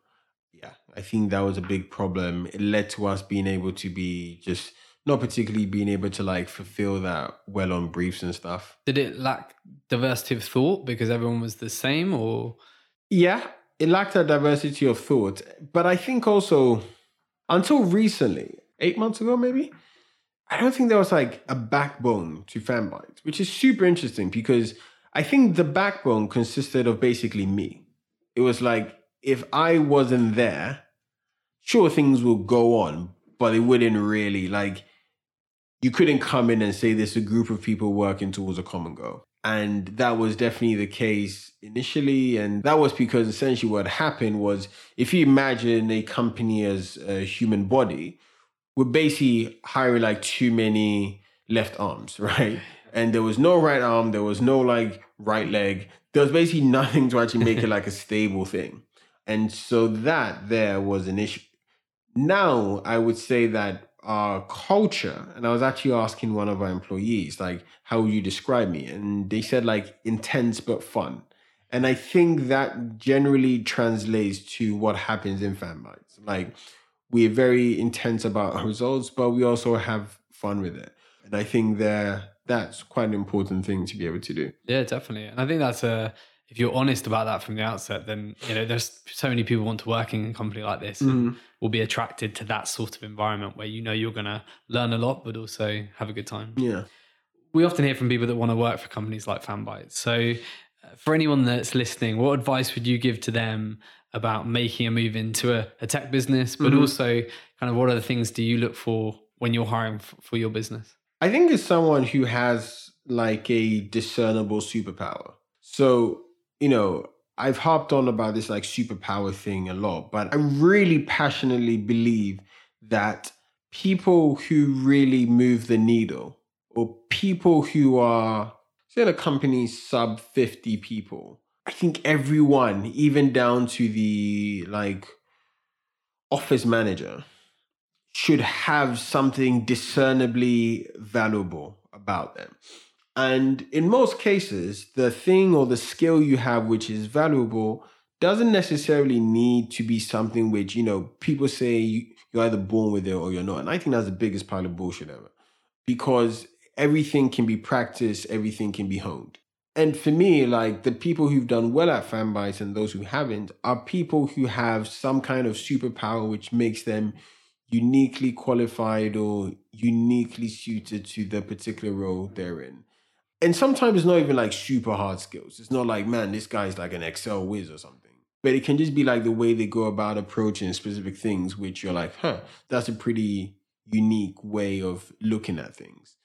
Speaker 2: Yeah, I think that was a big problem. It led to us being able to be just not particularly being able to like fulfill that well on briefs and stuff.
Speaker 3: Did it lack diversity of thought because everyone was the same, or
Speaker 2: Yeah, it lacked a diversity of thought. But I think also, until recently, eight months ago maybe, I don't think there was like a backbone to Fanbytes, which is super interesting because I think the backbone consisted of basically me. It was like, if I wasn't there, sure, things would go on, but it wouldn't really like, you couldn't come in and say there's a group of people working towards a common goal. And that was definitely the case initially. And that was because essentially what happened was if you imagine a company as a human body, we're basically hiring like too many left arms, [laughs] right? And there was no right arm, there was no like right leg. There was basically [laughs] nothing to actually make it like a stable thing. And so that there was an issue. Now I would say that our culture, and I was actually asking one of our employees, like, how would you describe me? And they said like intense but fun. And I think that generally translates to what happens in Fanbytes. Like we're very intense about our results, but we also have fun with it. And I think there that's quite an important thing to be able to do.
Speaker 3: Yeah, definitely. And I think that's a if you're honest about that from the outset, then you know there's so many people want to work in a company like this and will be attracted to that sort of environment where you know you're going to learn a lot, but also have a good time.
Speaker 2: Yeah.
Speaker 3: We often hear from people that want to work for companies like Fanbyte. So, uh, for anyone that's listening, what advice would you give to them about making a move into a, a tech business, but also kind of what are the things do you look for when you're hiring f- for your business?
Speaker 2: I think as someone who has like a discernible superpower. So, you know, I've harped on about this like superpower thing a lot, but I really passionately believe that people who really move the needle or people who are, say, a company sub 50 people, I think everyone, even down to the like office manager, should have something discernibly valuable about them. And in most cases, the thing or the skill you have which is valuable doesn't necessarily need to be something which, you know, people say you, you're either born with it or you're not. And I think that's the biggest pile of bullshit ever. Because everything can be practiced, everything can be honed. And for me, like the people who've done well at Fanbytes and those who haven't are people who have some kind of superpower which makes them uniquely qualified or uniquely suited to the particular role they're in. And sometimes it's not even like super hard skills. It's not like, man, this guy's like an Excel whiz or something. But it can just be like the way they go about approaching specific things, which you're like, huh, that's a pretty unique way of looking at things.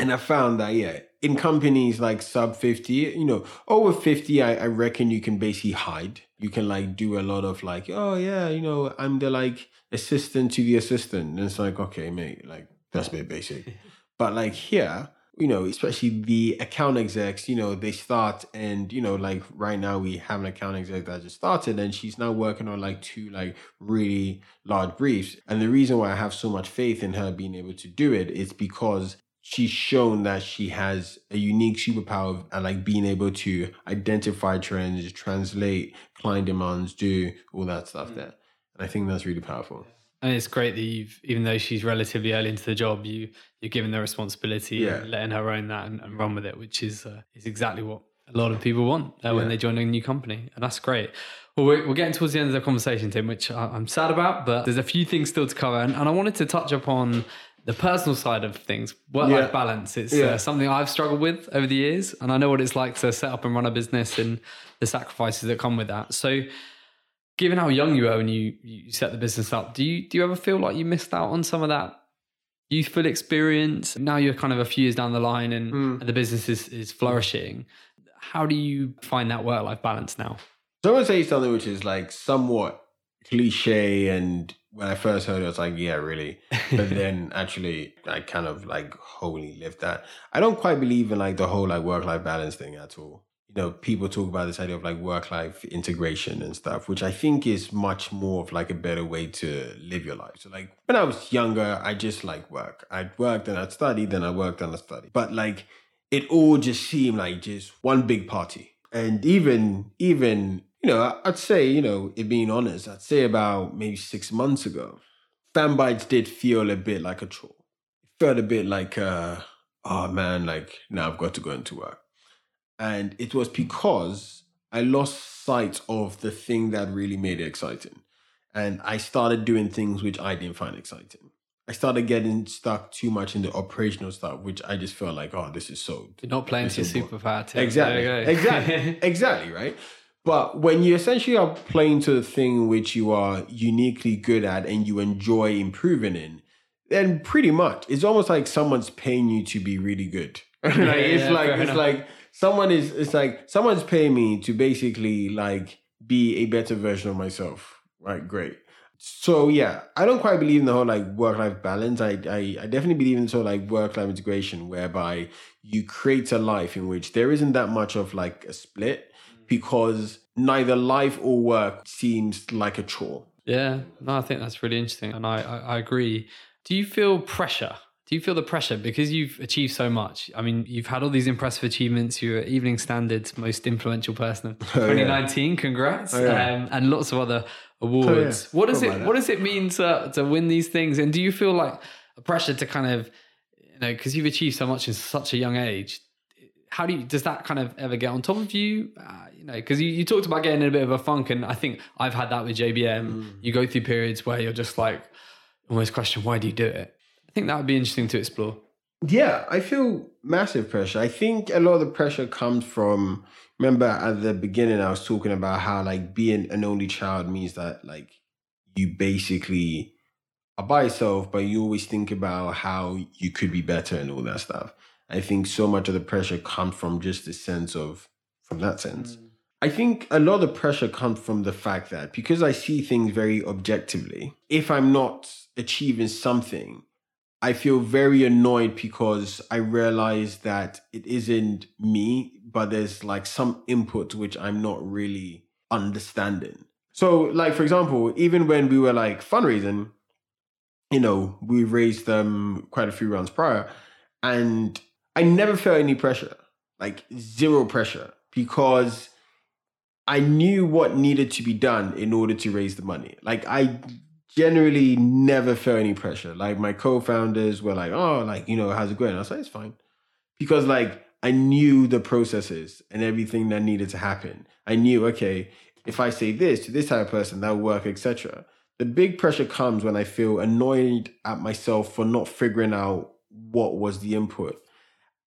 Speaker 2: And I found that, yeah, in companies like sub 50, you know, over 50, I, I reckon you can basically hide. You can like do a lot of like, oh, yeah, you know, I'm the like assistant to the assistant. And it's like, okay, mate, like that's a bit basic. [laughs] but like here, you know, especially the account execs, you know, they start and, you know, like right now we have an account exec that just started and she's now working on like two like really large briefs. And the reason why I have so much faith in her being able to do it is because she's shown that she has a unique superpower and like being able to identify trends, translate client demands, do all that stuff there. And I think that's really powerful.
Speaker 3: And it's great that you've, even though she's relatively early into the job, you you're giving the responsibility,
Speaker 2: Yeah.
Speaker 3: and letting her own that and, and run with it, which is uh, is exactly what a lot of people want uh, when they join a new company, and that's great. Well, we're, we're getting towards the end of the conversation, Tim, which I, I'm sad about, but there's a few things still to cover, and, and I wanted to touch upon the personal side of things, work-life
Speaker 2: Yeah.
Speaker 3: balance. It's
Speaker 2: Yeah.
Speaker 3: uh, something I've struggled with over the years, and I know what it's like to set up and run a business and the sacrifices that come with that. So given how young you were when you you set the business up, do you do you ever feel like you missed out on some of that youthful experience? Now you're kind of a few years down the line and,
Speaker 2: Mm.
Speaker 3: and the business is, is flourishing. How do you find that work life balance now?
Speaker 2: So I'm gonna say something which is like somewhat cliche, and when I first heard it, I was like, "Yeah, really." [laughs] But then actually, I kind of like wholly lived that. I don't quite believe in like the whole like work life balance thing at all. You know, people talk about this idea of like work life integration and stuff, which I think is much more of like a better way to live your life. So like when I was younger, I just like work. I'd work, then I'd study, then I worked, then I study. But like it all just seemed like just one big party. And even even you know, I'd say you know, it being honest, I'd say about maybe six months ago, Fanbytes did feel a bit like a chore. It felt a bit like, uh, oh man, like now I've got to go into work. And it was because I lost sight of the thing that really made it exciting. And I started doing things which I didn't find exciting. I started getting stuck too much in the operational stuff, which I just felt like, oh, this is so
Speaker 3: You're not playing to your superpower.
Speaker 2: Exactly.
Speaker 3: There you go.
Speaker 2: Exactly. [laughs] exactly. Right. But when you essentially are playing to the thing which you are uniquely good at and you enjoy improving in, then pretty much it's almost like someone's paying you to be really good. [laughs] like, it's
Speaker 3: yeah,
Speaker 2: like it's
Speaker 3: enough.
Speaker 2: like someone is it's like someone's paying me to basically like be a better version of myself. Right, great. So yeah, I don't quite believe in the whole like work life balance. I, I I definitely believe in sort of like work life integration, whereby you create a life in which there isn't that much of like a split because neither life or work seems like a chore.
Speaker 3: Yeah, no, I think that's really interesting, and I, I, I agree. Do you feel pressure? Do you feel the pressure because you've achieved so much? I mean, you've had all these impressive achievements. You're Evening Standard's most influential person of [laughs]
Speaker 2: Oh, yeah.
Speaker 3: 2019. Congrats,
Speaker 2: Oh, yeah.
Speaker 3: um, and lots of other awards.
Speaker 2: yeah.
Speaker 3: What does it What does it mean to to win these things? And do you feel like a pressure to kind of, you know, because you've achieved so much in such a young age? How do you does that kind of ever get on top of you? Uh, you know, because you, you talked about getting in a bit of a funk, and I think I've had that with JBM.
Speaker 2: Mm.
Speaker 3: You go through periods where you're just like almost question why do you do it. I think that would be interesting to explore.
Speaker 2: Yeah, I feel massive pressure. I think a lot of the pressure comes from remember at the beginning I was talking about how like being an only child means that like you basically are by yourself, but you always think about how you could be better and all that stuff. I think so much of the pressure comes from just the sense of from that sense. I think a lot of the pressure comes from the fact that because I see things very objectively, if I'm not achieving something, I feel very annoyed because I realize that it isn't me, but there's like some input which I'm not really understanding. So, like for example, even when we were like fundraising, you know, we raised um quite a few rounds prior, and I never felt any pressure, like zero pressure, because I knew what needed to be done in order to raise the money. Like I generally never felt any pressure. Like my co-founders were like, "Oh, like you know, how's it going?" I was like, "It's fine," because like I knew the processes and everything that needed to happen. I knew, okay, if I say this to this type of person, that will work, etc. The big pressure comes when I feel annoyed at myself for not figuring out what was the input.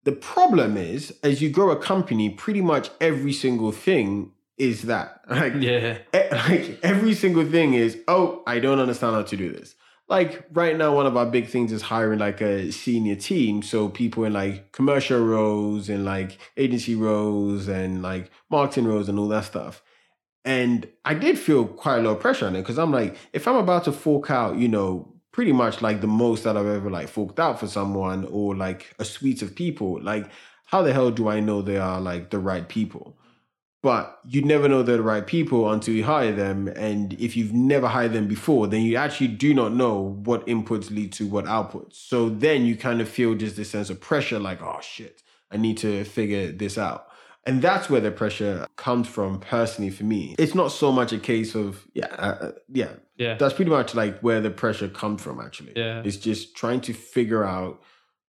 Speaker 2: The problem is, as you grow a company, pretty much every single thing is that. [laughs] Like,
Speaker 3: Yeah.
Speaker 2: e- like every single thing is, oh, I don't understand how to do this. Like right now, one of our big things is hiring like a senior team. So people in like commercial roles and like agency roles and like marketing roles and all that stuff. And I did feel quite a lot of pressure on it because I'm like, if I'm about to fork out, you know, pretty much like the most that I've ever like forked out for someone or like a suite of people, like how the hell do I know they are like the right people? But you never know they're the right people until you hire them. And if you've never hired them before, then you actually do not know what inputs lead to what outputs. So then you kind of feel just this sense of pressure like, oh shit, I need to figure this out. And that's where the pressure comes from personally for me. It's not so much a case of, yeah, uh, yeah,
Speaker 3: Yeah.
Speaker 2: that's pretty much like where the pressure comes from actually.
Speaker 3: Yeah.
Speaker 2: It's just trying to figure out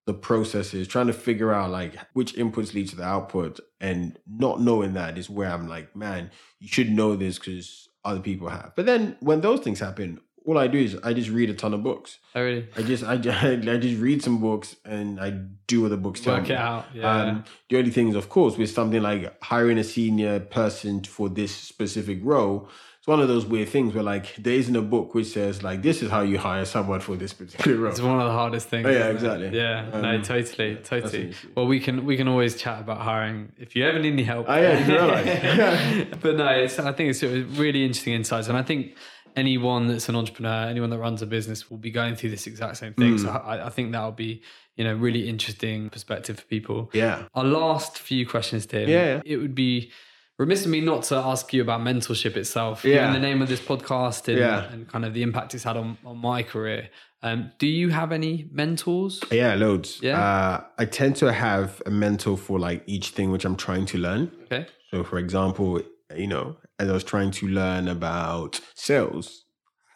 Speaker 2: the processes, trying to figure out like which inputs lead to the output, and not knowing that is where I'm like, man, you should know this because other people have. But then when those things happen, all I do is I just read a ton of books.
Speaker 3: Oh, really?
Speaker 2: I just I, just- [laughs] I just read some books and I do what the books tell
Speaker 3: Work
Speaker 2: me.
Speaker 3: it out. Yeah.
Speaker 2: Um, the only thing is, of course, with something like hiring a senior person for this specific role, it's one of those weird things where like there isn't a book which says like this is how you hire someone for this particular role.
Speaker 3: It's one of the hardest things.
Speaker 2: Oh, yeah,
Speaker 3: isn't it?
Speaker 2: exactly.
Speaker 3: Yeah, no,
Speaker 2: Um,
Speaker 3: totally, totally. Well, we can we can always chat about hiring if you ever need any help.
Speaker 2: Oh, yeah, you realise. [laughs]
Speaker 3: but no, it's, I think it's really interesting insights, and I think anyone that's an entrepreneur, anyone that runs a business, will be going through this exact same thing.
Speaker 2: Mm.
Speaker 3: So I, I think that'll be you know really interesting perspective for people.
Speaker 2: yeah.
Speaker 3: Our last few questions, Tim.
Speaker 2: Yeah.
Speaker 3: It would be remiss of me not to ask you about mentorship itself.
Speaker 2: Yeah.
Speaker 3: Given the name of this podcast and,
Speaker 2: Yeah.
Speaker 3: and kind of the impact it's had on, on my career. Um, do you have any mentors?
Speaker 2: Yeah, loads.
Speaker 3: Yeah?
Speaker 2: Uh, I tend to have a mentor for like each thing which I'm trying to learn.
Speaker 3: Okay.
Speaker 2: So, for example, you know, as I was trying to learn about sales,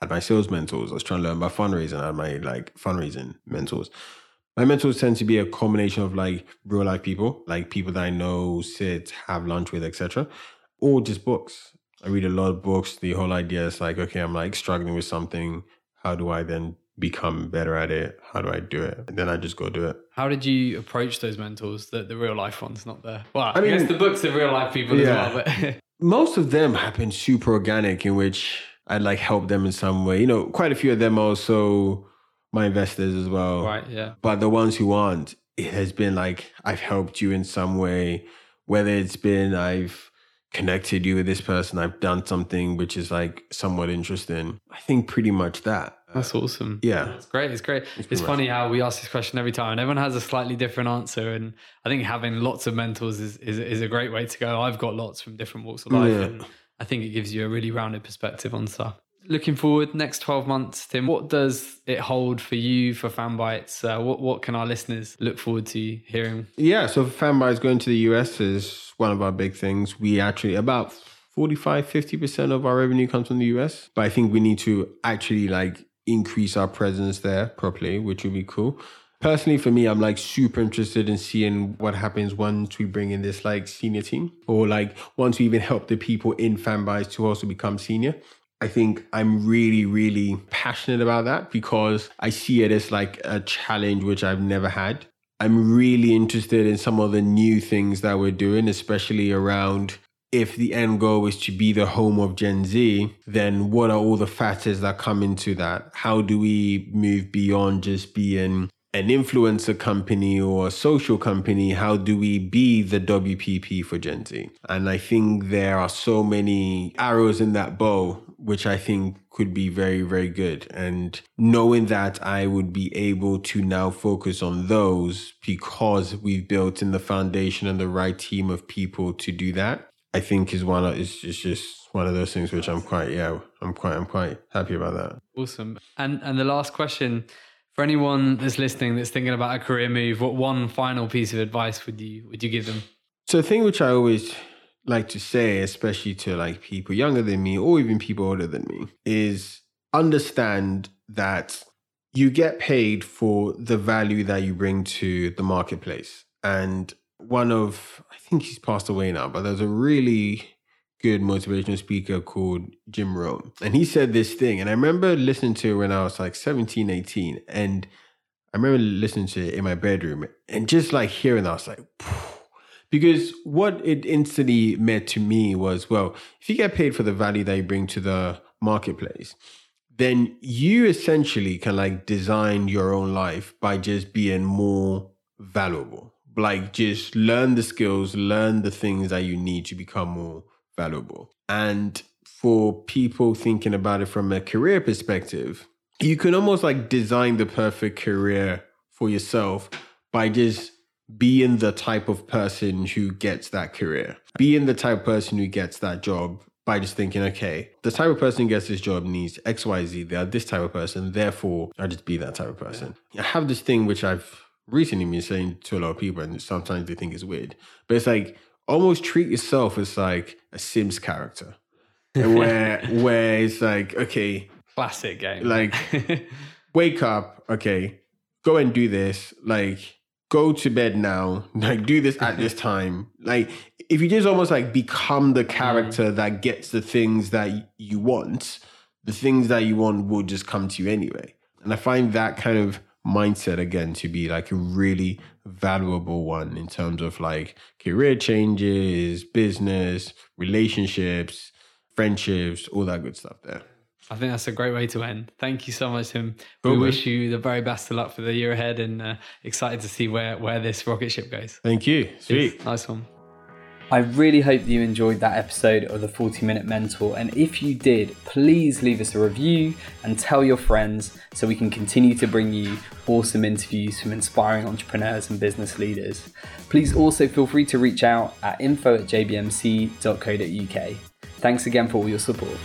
Speaker 2: I had my sales mentors. I was trying to learn about fundraising. I had my like fundraising mentors. My mentors tend to be a combination of like real life people, like people that I know, sit, have lunch with, etc., or just books. I read a lot of books. The whole idea is like, okay, I'm like struggling with something. How do I then become better at it? How do I do it? And then I just go do it.
Speaker 3: How did you approach those mentors, the, the real life ones, not the well? I,
Speaker 2: I
Speaker 3: guess the books are real life people
Speaker 2: Yeah.
Speaker 3: as well. But [laughs]
Speaker 2: most of them have been super organic in which I'd like help them in some way. You know, quite a few of them also my investors as well.
Speaker 3: right, yeah,
Speaker 2: But the ones who aren't, it has been like I've helped you in some way, whether it's been I've connected you with this person, I've done something which is like somewhat interesting. I think pretty much that.
Speaker 3: That's awesome.
Speaker 2: Yeah.
Speaker 3: It's great. It's great. It's,
Speaker 2: much-
Speaker 3: funny how we ask this question every time, and everyone has a slightly different answer. And I think having lots of mentors is, is, is a great way to go. I've got lots from different walks of life,
Speaker 2: Yeah.
Speaker 3: and I think it gives you a really rounded perspective on stuff. Looking forward, next 12 months, Tim, what does it hold for you for Fanbytes? Uh, what, what can our listeners look forward to hearing?
Speaker 2: Yeah, so Fanbytes going to the US is one of our big things. We actually, about 45, 50% of our revenue comes from the US. But I think we need to actually like increase our presence there properly, which would be cool. personally for me, I'm like super interested in seeing what happens once we bring in this like senior team or like once we even help the people in Fanbytes to also become senior. I think I'm really, really passionate about that because I see it as like a challenge which I've never had. I'm really interested in some of the new things that we're doing, especially around if the end goal is to be the home of Gen Z, then what are all the factors that come into that? How do we move beyond just being an influencer company or a social company, how do we be the WPP for Gen Z? And I think there are so many arrows in that bow, which I think could be very, very good. And knowing that I would be able to now focus on those because we've built in the foundation and the right team of people to do that, I think is one of, is it's just one of those things which I'm quite, yeah, I'm quite, I'm quite happy about that.
Speaker 3: Awesome. And, and the last question, for anyone that's listening that's thinking about a career move, what one final piece of advice would you would you give them?
Speaker 2: So the thing which I always like to say, especially to like people younger than me or even people older than me, is understand that you get paid for the value that you bring to the marketplace. And one of I think he's passed away now, but there's a really good motivational speaker called Jim Rohn. And he said this thing. And I remember listening to it when I was like 17, 18. And I remember listening to it in my bedroom and just like hearing that, I was like, Phew. because what it instantly meant to me was, well, if you get paid for the value that you bring to the marketplace, then you essentially can like design your own life by just being more valuable. Like just learn the skills, learn the things that you need to become more valuable. And for people thinking about it from a career perspective, you can almost like design the perfect career for yourself by just being the type of person who gets that career, being the type of person who gets that job by just thinking, okay, the type of person who gets this job needs X, Y, Z. They're this type of person. Therefore, I just be that type of person. I have this thing which I've recently been saying to a lot of people, and sometimes they think it's weird, but it's like almost treat yourself as like a Sims character, [laughs] where where it's like okay,
Speaker 3: classic game,
Speaker 2: like [laughs] wake up, okay, go and do this, like go to bed now, [laughs] like do this at this time, like if you just almost like become the character mm. that gets the things that you want, the things that you want will just come to you anyway. And I find that kind of mindset again to be like a really valuable one in terms of like career changes, business, relationships, friendships, all that good stuff there.
Speaker 3: I think that's a great way to end. Thank you so much, Tim. we wish you the very best of luck for the year ahead and uh, excited to see where, where this rocket ship goes.
Speaker 2: Thank you. Sweet.
Speaker 3: Yes, nice one. I really hope that you enjoyed that episode of the 40 Minute Mentor. And if you did, please leave us a review and tell your friends so we can continue to bring you awesome interviews from inspiring entrepreneurs and business leaders. Please also feel free to reach out at info at jbmc.co.uk. Thanks again for all your support.